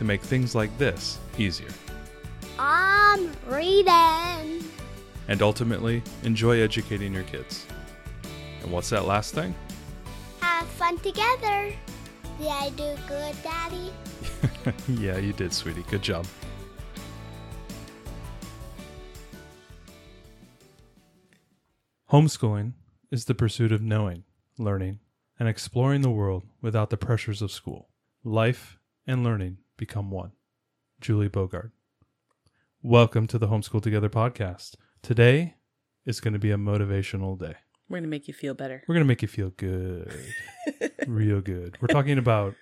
to make things like this easier. I'm reading. And ultimately, enjoy educating your kids. And what's that last thing? Have fun together. Did I do good, Daddy? yeah, you did, sweetie. Good job. Homeschooling is the pursuit of knowing, learning, and exploring the world without the pressures of school. Life and learning become one. Julie Bogart. Welcome to the Homeschool Together podcast. Today is going to be a motivational day. We're gonna make you feel better. We're going to make you feel good. Real good. We're talking about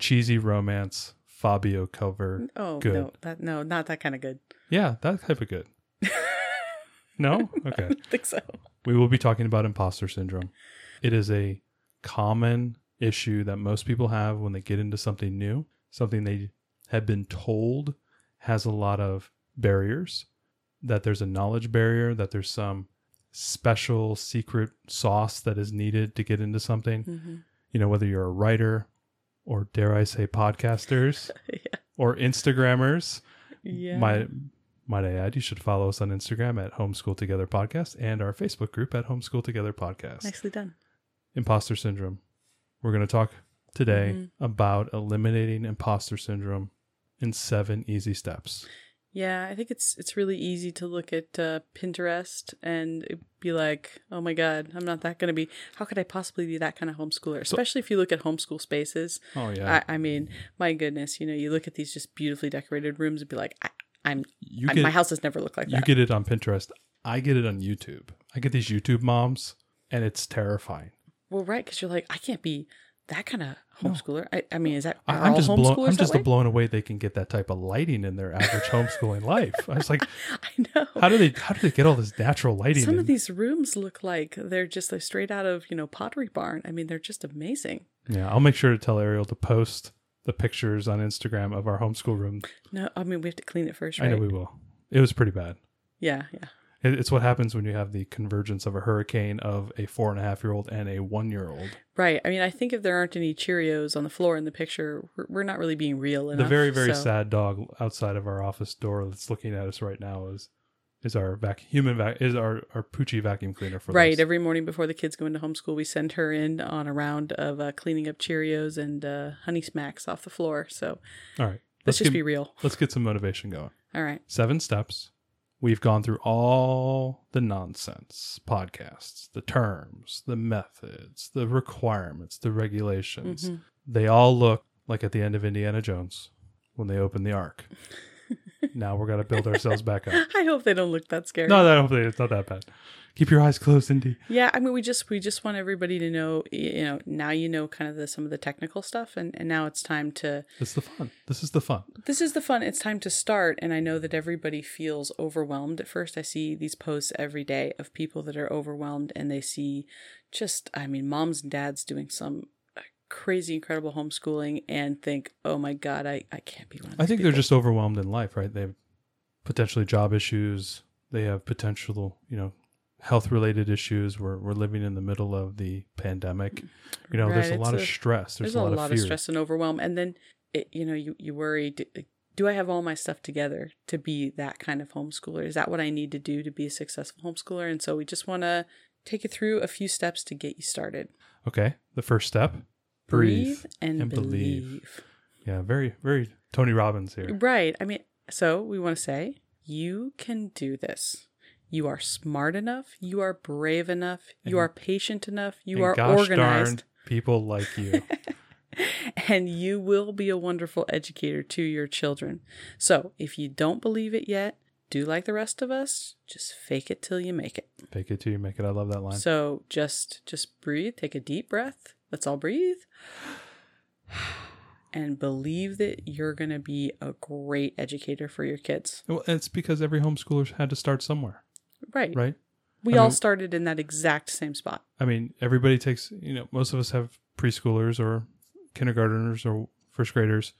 cheesy romance, Fabio cover. Oh Good. no, that no, not that kind of good. Yeah, that type of good. No? Okay. I think so. We will be talking about imposter syndrome. It is a common issue that most people have when they get into something new, something they have been told has a lot of barriers, that there's a knowledge barrier, that there's some special secret sauce that is needed to get into something. hmm You know, whether you're a writer or dare I say podcasters Yeah. or Instagrammers. Yeah. Might might I add, you should follow us on Instagram at Homeschool Together Podcast and our Facebook group at Homeschool Together Podcast. Nicely done. Imposter syndrome. We're going to talk today Mhm. about eliminating imposter syndrome in seven easy steps. Yeah, I think it's it's really easy to look at uh, Pinterest and be like, "Oh my god, I'm not that going to be. How could I possibly be that kind of homeschooler?" Especially if you look at homeschool spaces. Oh yeah, I, I mean, my goodness, you know, you look at these just beautifully decorated rooms and be like, I, "I'm, you I, my house has never looked like you that." You get it on Pinterest. I get it on YouTube. I get these YouTube moms, and it's terrifying. well, right, because you're like, I can't be that kind of homeschooler. I, I mean, is that I, all just blown. I'm just blown away. They can get that type of lighting in their average homeschooling life. I was like, I know. how do they? How do they get all this natural lighting? Some in? of these rooms look like they're just like straight out of you know Pottery Barn. I mean, they're just amazing. Yeah, I'll make sure to tell Ariel to post the pictures on Instagram of our homeschool room. No, I mean we have to clean it first, I know we will. It was pretty bad. yeah, yeah. It- It's what happens when you have the convergence of a hurricane of a four and a half year old and a one year old. Right. I mean, I think if there aren't any Cheerios on the floor in the picture, we're, we're not really being real enough. The very very so- sad dog outside of our office door that's looking at us right now is is our vac human vac is our our Poochie vacuum cleaner for Right. those. Every morning before the kids go into homeschool, we send her in on a round of uh, cleaning up Cheerios and uh, Honey Smacks off the floor. So All right, let's, just get, be real. let's get some motivation going. All right. Seven steps. We've gone through all the nonsense podcasts, the terms, the methods, the requirements, the regulations. Mhm. They all look like at the end of Indiana Jones when they open the ark. now we're gonna build ourselves back up. I hope they don't look that scary. No, that hopefully it's not that bad. Keep your eyes closed, Indy. Yeah, I mean, we just we just want everybody to know, you know, now you know kind of the some of the technical stuff, and and now it's time to. It's the fun. This is the fun. This is the fun. It's time to start, and I know that everybody feels overwhelmed at first. I see these posts every day of people that are overwhelmed, and they see just, I mean, moms and dads doing some uh, crazy, incredible homeschooling, and think, oh my god, I I can't be one. Of I think they're just overwhelmed in life, right? They have potentially job issues. They have potential, you know, health related issues. We're we're living in the middle of the pandemic. You know, there's Right, a lot it's of a- stress. There's, there's, a lot, of, of fear. stress and overwhelm and then it, you know you, you worry do, do i have all my stuff together to be that kind of homeschooler is that what i need to do to be a successful homeschooler and so we just want to take you through a few steps to get you started Okay, the first step: breathe. and, and believe. believe. Yeah, very very Tony Robbins here. right i mean so we want to say you can do this you are smart enough you are brave enough you And- are patient enough you are organized people like you. and you will be a wonderful educator to your children. So, if you don't believe it yet, do like the rest of us, just fake it till you make it. Fake it till you make it. I love that line. So, just just breathe, take a deep breath. Let's all breathe. and believe that you're going to be a great educator for your kids. Well, it's because every homeschooler had to start somewhere, Right. right? We I all mean- started in that exact same spot. I mean, everybody takes, you know, most of us have preschoolers or kindergartners or first graders.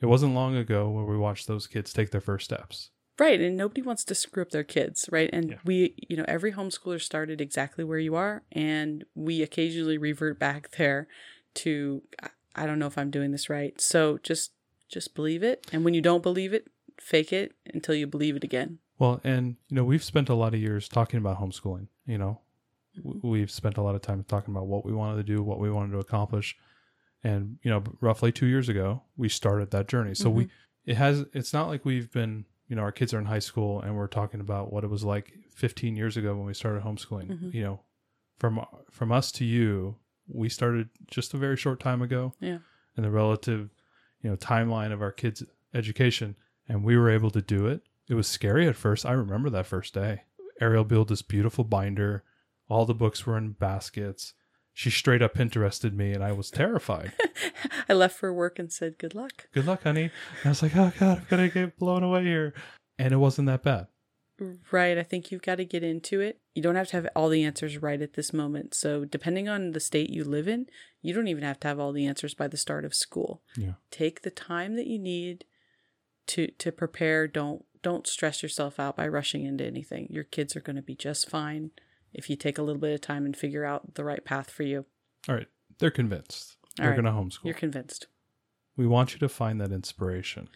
It wasn't long ago where we watched those kids take their first steps. Right. And nobody wants to screw up their kids. Right. And Yeah. we, you know, every homeschooler started exactly where you are. And we occasionally revert back there to, I- I don't know if I'm doing this right. So just, just believe it. And when you don't believe it, fake it until you believe it again. Well, and you know, we've spent a lot of years talking about homeschooling. You know, we've spent a lot of time talking about what we wanted to do, what we wanted to accomplish, and you know, roughly two years ago, we started that journey. So we, it has, it's not like we've been, you know, our kids are in high school and we're talking about what it was like 15 years ago when we started homeschooling. Mhm. You know, from from us to you, we started just a very short time ago. Yeah. And the relative, you know, timeline of our kids' education, and we were able to do it. It was scary at first. I remember that first day. Ariel built this beautiful binder. All the books were in baskets. She straight up Pinterested me, and I was terrified. I left for work and said, good luck. Good luck, honey. And I was like, oh god, I'm gonna get blown away here. And it wasn't that bad. Right. I think you've got to get into it. You don't have to have all the answers right at this moment. So, depending on the state you live in, you don't even have to have all the answers by the start of school. Yeah. Take the time that you need to to prepare. Don't don't stress yourself out by rushing into anything. Your kids are going to be just fine if you take a little bit of time and figure out the right path for you. All right. They're convinced. All They're right. gonna homeschool. You're convinced. we want you to find that inspiration.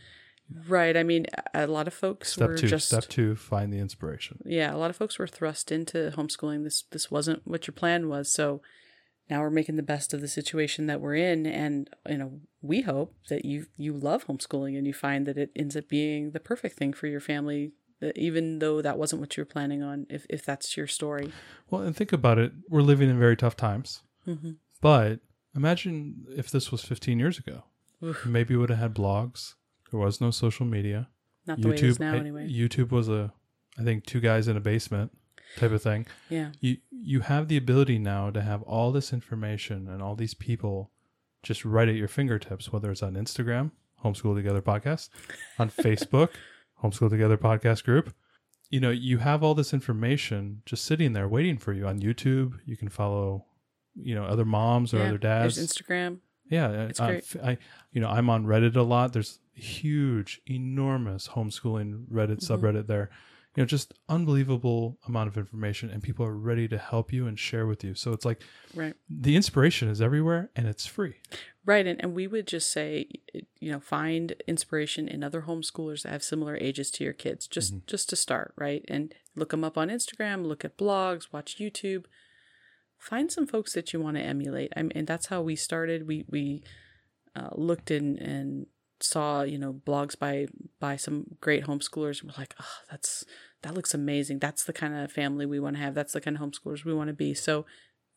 Right. I mean, a a lot of folks Step were two. just Step two, find the inspiration. yeah, a lot of folks were thrust into homeschooling. This this wasn't what your plan was. So now we're making the best of the situation that we're in, and you know we hope that you you love homeschooling and you find that it ends up being the perfect thing for your family. Even though that wasn't what you were planning on, if if that's your story. Well, and think about it. We're living in very tough times. Mm-hmm. But imagine if this was 15 years ago. Maybe we would have had blogs. There was no social media. Not the way it is YouTube now, anyway. YouTube was a, I think, two guys in a basement type of thing. yeah, You you have the ability now to have all this information and all these people just right at your fingertips. Whether it's on Instagram, Homeschool Together podcast, on Facebook, Homeschool Together podcast group. You know, you have all this information just sitting there waiting for you on YouTube. You can follow, you know, other moms or yeah. other dads. There's Instagram. Yeah, It's uh, great. I, you know, I'm on Reddit a lot. There's huge, enormous homeschooling Reddit Mhm. subreddit there. You know, just unbelievable amount of information, and people are ready to help you and share with you. So it's like Right. the inspiration is everywhere, and it's free. Right, and, and we would just say, you know, find inspiration in other homeschoolers that have similar ages to your kids, just Mm-hmm. just to start, right? And look them up on Instagram, look at blogs, watch YouTube, find some folks that you want to emulate. I mean, and that's how we started. We we uh, looked in and saw, you know, blogs by by some great homeschoolers. And we're like, oh, that's that looks amazing. That's the kind of family we want to have. That's the kind of homeschoolers we want to be. So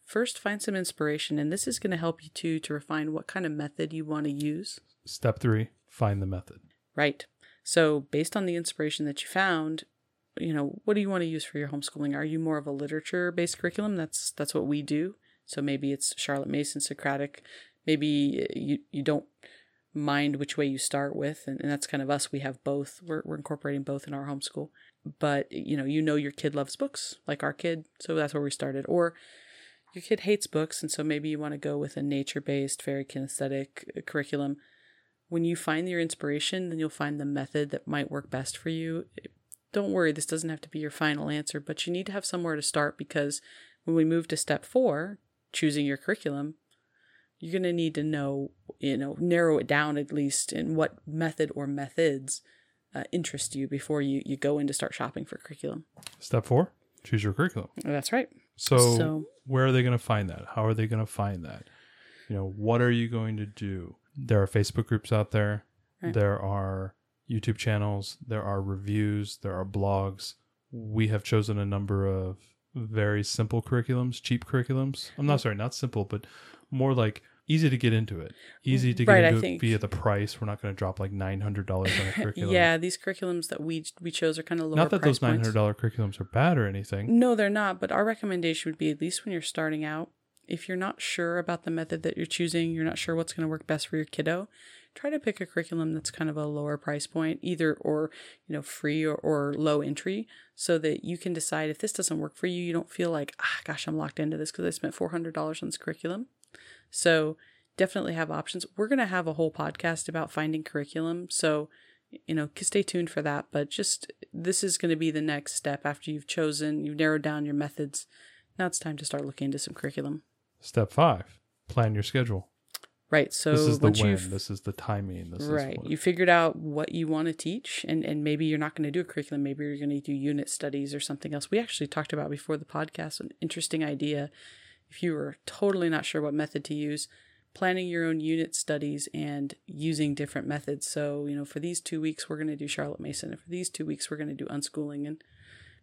first find some inspiration and this is going to help you too to refine what kind of method you want to use Step three: find the method. right so based on the inspiration that you found you know what do you want to use for your homeschooling are you more of a literature based curriculum that's that's what we do so maybe it's charlotte mason socratic maybe eh, you you don't mind which way you start with and, and that's kind of us. We have both. We're, we're incorporating both in our homeschool but you know you know your kid loves books like our kid so that's where we started. Or your kid hates books and so maybe you want to go with a nature-based very kinesthetic uh, curriculum. When you find your inspiration then you'll find the method that might work best for you. Don't worry this doesn't have to be your final answer but you need to have somewhere to start because when we move to step four choosing your curriculum you're going to need to know you know narrow it down at least in what method or methods uh, interest you before you you go in to start shopping for curriculum Step four: choose your curriculum. that's right So, So- where are they going to find that? How are they going to find that? You know, what are you going to do? There are Facebook groups out there. Right. There are YouTube channels. There are reviews. There are blogs. We have chosen a number of very simple curriculums, cheap curriculums. I'm not sorry, not simple, but more like easy to get into it. Easy to get Right, I into it think- via the price. We're not going to drop like nine hundred dollars on a curriculum. yeah these curriculums that we we chose are kind of lower Not that those nine hundred dollar curriculums are bad or anything. No, they're not. But our recommendation would be at least when you're starting out, if you're not sure about the method that you're choosing, you're not sure what's going to work best for your kiddo, try to pick a curriculum that's kind of a lower price point, either or, you know, free or, or low entry, so that you can decide if this doesn't work for you, you don't feel like, ah, gosh, I'm locked into this because I spent $400 on this curriculum. So definitely have options. We're going to have a whole podcast about finding curriculum. So, you know, stay tuned for that. But just this is going to be the next step after you've chosen, you've narrowed down your methods. Now it's time to start looking into some curriculum. Step five: plan your schedule. Right. So this is the when. This is the timing. This right, you figured out what you want to teach, and and maybe you're not going to do a curriculum. Maybe you're going to do unit studies or something else. We actually talked about before the podcast an interesting idea. If you were totally not sure what method to use, planning your own unit studies and using different methods. So, you know, for these two weeks, we're going to do Charlotte Mason. And for these two weeks, we're going to do unschooling. And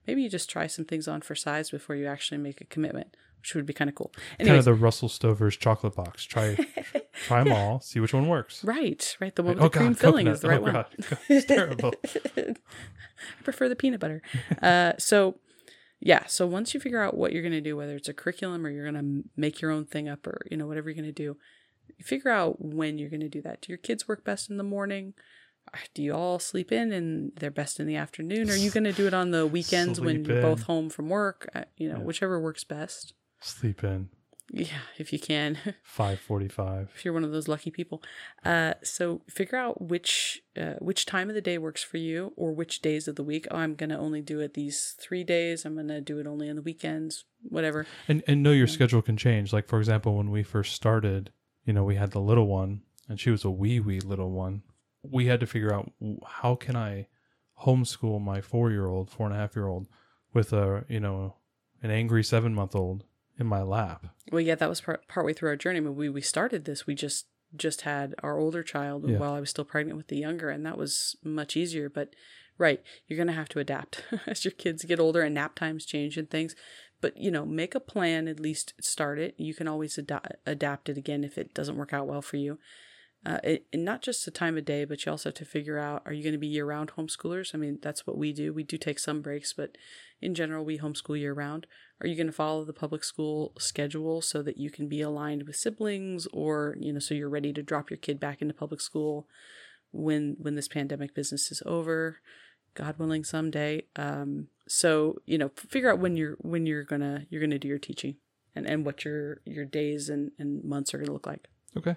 maybe you just try some things on for size before you actually make a commitment, which would be kind of cool. kind of the Russell Stover's chocolate box. Try try them all. See which one works. right, right. The one with the cream filling is the right oh, one. God. It's terrible. I prefer the peanut butter. Uh, so, yeah. So once you figure out what you're going to do, whether it's a curriculum or you're going to make your own thing up or you know whatever you're going to do, figure out when you're going to do that. Do your kids work best in the morning? Uh, Do you all sleep in and they're best in the afternoon? Are you going to do it on the weekends when you're in. both home from work? Uh, you know, Yeah. whichever works best. Sleep in. Yeah, if you can. Five forty-five. if you're one of those lucky people. Uh, so figure out which uh, which time of the day works for you, or which days of the week. Oh, I'm gonna only do it these three days. I'm gonna do it only on the weekends. Whatever. And and know your schedule can change. Like for example, when we first started, you know, we had the little one, and she was a wee wee little one. We had to figure out how can I homeschool my four year old, four and a half year old, with a you know an angry seven month old in my lap. Well, yeah, that was part partway through our journey. When we we started this, we just just had our older child Yeah. while I was still pregnant with the younger, and that was much easier. But right, you're gonna have to adapt as your kids get older and nap times change and things. But you know, make a plan. At least start it. You can always ad- adapt it again if it doesn't work out well for you. Uh, it, and not just the time of day, but you also have to figure out: Are you going to be year-round homeschoolers? I mean, that's what we do. We do take some breaks, but in general, we homeschool year-round. Are you going to follow the public school schedule so that you can be aligned with siblings, or you know, so you're ready to drop your kid back into public school when when this pandemic business is over, God willing, someday. Um, so you know, figure out when you're when you're gonna you're gonna do your teaching, and and what your your days and and months are gonna look like. Okay.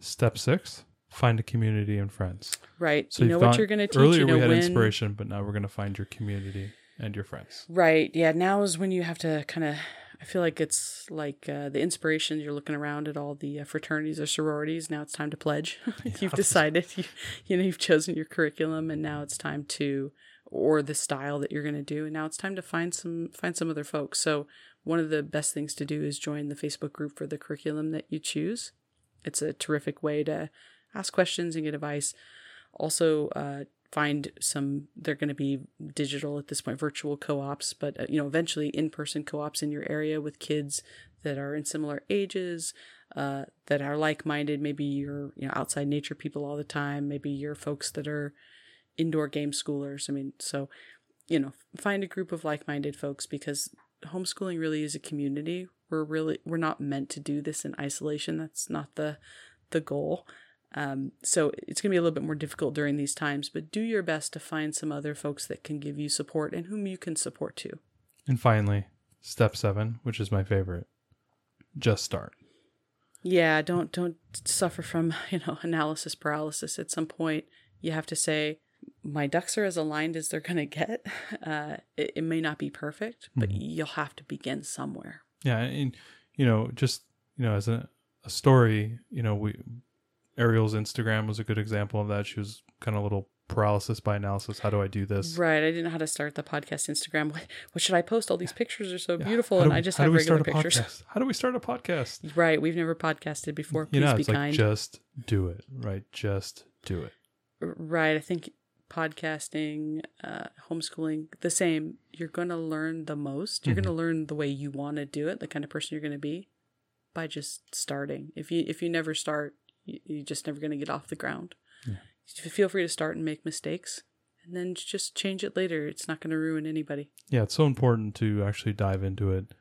Step six: find a community and friends. Right. So you know what you're gonna teach. Earlier you know we had when. inspiration, but now we're going to find your community and your friends. Right. Yeah. Now is when you have to kind of. I feel like it's like uh, the inspiration. You're looking around at all the uh, fraternities or sororities. Now it's time to pledge. you've decided. You, you know you've chosen your curriculum, and now it's time to, or the style that you're going to do. And now it's time to find some find some other folks. So one of the best things to do is join the Facebook group for the curriculum that you choose. It's a terrific way to ask questions and get advice. Also, uh, find some they're going to be digital at this point virtual co-ops but uh, you know eventually in-person co-ops in your area with kids that are in similar ages uh, that are like-minded. Maybe you're you know outside nature people all the time. Maybe you're folks that are indoor game schoolers. I mean so you know find a group of like-minded folks because homeschooling really is a community we're really we're not meant to do this in isolation that's not the the goal um, so it's going to be a little bit more difficult during these times, but do your best to find some other folks that can give you support and whom you can support too. And finally, step seven, which is my favorite: just start. Yeah, don't don't suffer from you know analysis paralysis. At some point, you have to say, my ducks are as aligned as they're going to get. Uh, it, it may not be perfect, but you'll have to begin somewhere. Yeah, and you know, just you know, as a, a story, you know, we Ariel's Instagram was a good example of that. She was kind of a little paralysis by analysis. How do I do this? Right. I didn't know how to start the podcast Instagram. What, what should I post? All these pictures are so beautiful, and do- I just how have do we regular start a pictures. podcast? How do we start a podcast? Right. We've never podcasted before. Please you know, be it's like kind. just do it, right? Just do it. Right. I think podcasting, uh, homeschooling, the same. You're going to learn the most. You're going to learn the way you want to do it, the kind of person you're going to be, by just starting. If you if you never start, you, you're just never going to get off the ground. Feel free to start and make mistakes, and then just change it later. It's not going to ruin anybody. Yeah, it's so important to actually dive into it,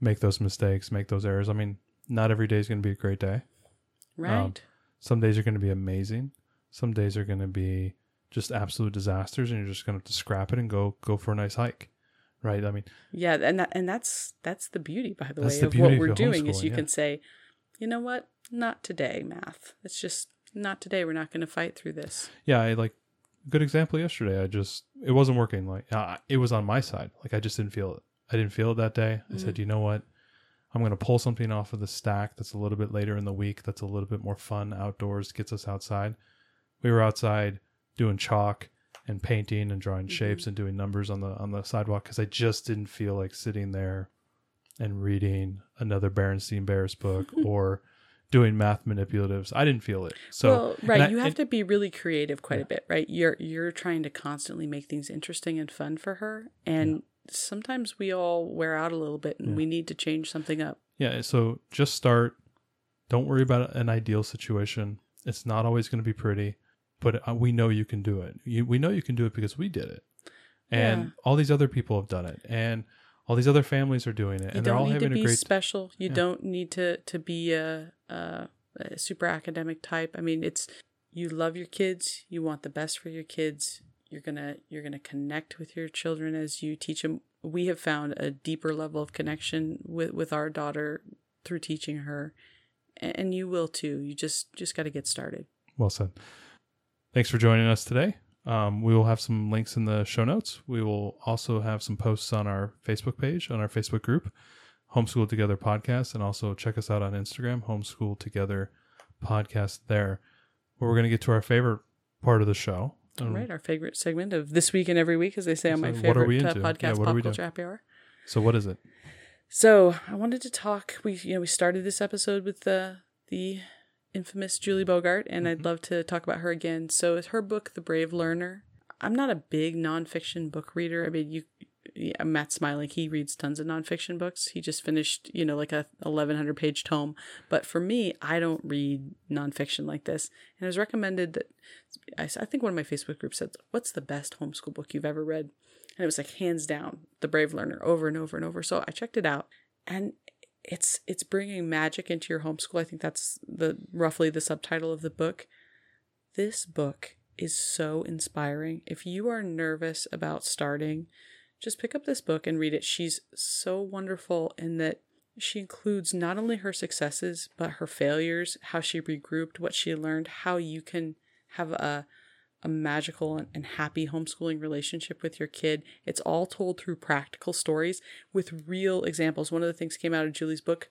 make those mistakes, make those errors. I mean, not every day is going to be a great day. Right. Some days are going to be amazing, Some days are going to be just absolute disasters, and you're just going to have to scrap it and go go for a nice hike, right? I mean, Yeah, and that, and that's that's the beauty, by the way, the of what we're your doing is you yeah. can say, you know what, not today, math. It's just not today. We're not going to fight through this. yeah, I like good example yesterday. I just it wasn't working. Like uh, it was on my side. Like I just didn't feel it. I didn't feel it that day. I said, you know what? I'm going to pull something off of the stack that's a little bit later in the week. That's a little bit more fun outdoors. Gets us outside. We were outside doing chalk and painting and drawing mm-hmm. shapes and doing numbers on the on the sidewalk because I just didn't feel like sitting there and reading another Berenstein Bears book or doing math manipulatives. I didn't feel it. So well, right, I- you have and- to be really creative quite a bit, right? You're you're trying to constantly make things interesting and fun for her, and sometimes we all wear out a little bit, and we need to change something up. Yeah, so just start. Don't worry about an ideal situation. It's not always going to be pretty, but uh, we know you can do it. You, we know you can do it because we did it, and Yeah. all these other people have done it, and all these other families are doing it, You and they're all don't need to having a be great. special. You Yeah. don't need to to be a, a, a super academic type. I mean, it's you love your kids. You want the best for your kids. You're gonna you're gonna connect with your children as you teach them. We have found a deeper level of connection with with our daughter through teaching her, and you will too. You just just got to get started. Well said. Thanks for joining us today. Um, we will have some links in the show notes. We will also have some posts on our Facebook page, on our Facebook group, Homeschool Together Podcast, and also check us out on Instagram, Homeschool Together Podcast there, where we're going to get to our favorite part of the show. All Um, right, our favorite segment of this week and every week, as they say on my So what are we favorite uh, into? Yeah, podcast, are Pop we Culture? Happy Hour. So, what is it? So I wanted to talk. We you know we started this episode with the the infamous Julie Bogart, and I'd mm-hmm. love to talk about her again. So her book, The Brave Learner. I'm not a big nonfiction book reader. I mean, you. Yeah, Matt Smiling, he reads tons of nonfiction books. He just finished, you know, like a 1100 page tome. But for me, I don't read nonfiction like this. And it was recommended that I, I think one of my Facebook groups said, What's the best homeschool book you've ever read? And it was like hands down, The Brave Learner, over and over and over. So I checked it out, and it's it's bringing magic into your homeschool. I think that's the roughly the subtitle of the book. This book is so inspiring. If you are nervous about starting, just pick up this book and read it. She's so wonderful in that she includes not only her successes but her failures, how she regrouped, what she learned, how you can have a a magical and, happy homeschooling relationship with your kid. It's all told through practical stories with real examples. One of the things came out of Julie's book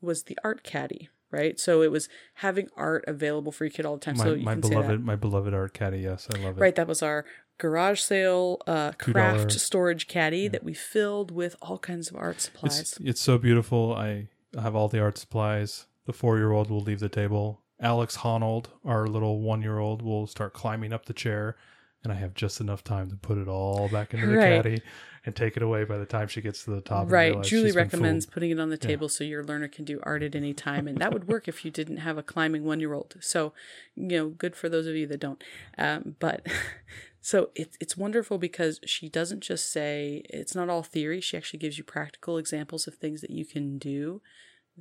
was the art caddy, right? So it was having art available for your kid all the time. My, so you my can say that. beloved, my beloved art caddy. Yes, I love it. Right, that was our garage sale uh, craft $2. storage caddy that we filled with all kinds of art supplies. It's it's so beautiful. I have all the art supplies. The four year old will leave the table. Alex Honnold, our little one year old, will start climbing up the chair, and I have just enough time to put it all back into the Right. caddy and take it away by the time she gets to the top. Right. Julie recommends putting it on the table so your learner can do art at any time. And that would work if you didn't have a climbing one year old. So, you know, good for those of you that don't. Um, but so it, it's wonderful because she doesn't just say it's not all theory. She actually gives you practical examples of things that you can do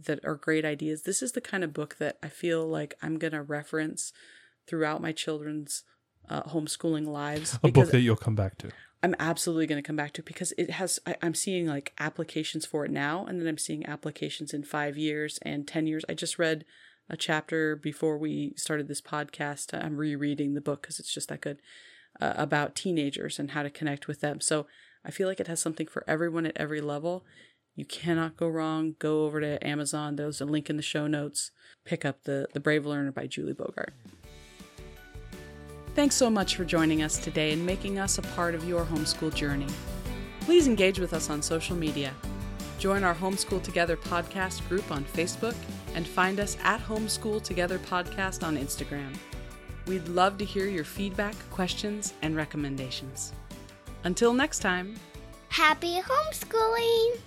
that are great ideas. This is the kind of book that I feel like I'm going to reference throughout my children's uh, homeschooling lives. a book that you'll come back to. I'm absolutely going to come back to because it has, I, I'm seeing like applications for it now, and then I'm seeing applications in five years and 10 years. I just read a chapter before we started this podcast. I'm rereading the book because it's just that good uh, about teenagers and how to connect with them. So I feel like it has something for everyone at every level. You cannot go wrong. Go over to Amazon. There's a link in the show notes. Pick up the, the Brave Learner by Julie Bogart. Thanks so much for joining us today and making us a part of your homeschool journey. Please engage with us on social media. Join our Homeschool Together podcast group on Facebook and find us at Homeschool Together Podcast on Instagram. We'd love to hear your feedback, questions, and recommendations. Until next time. Happy homeschooling!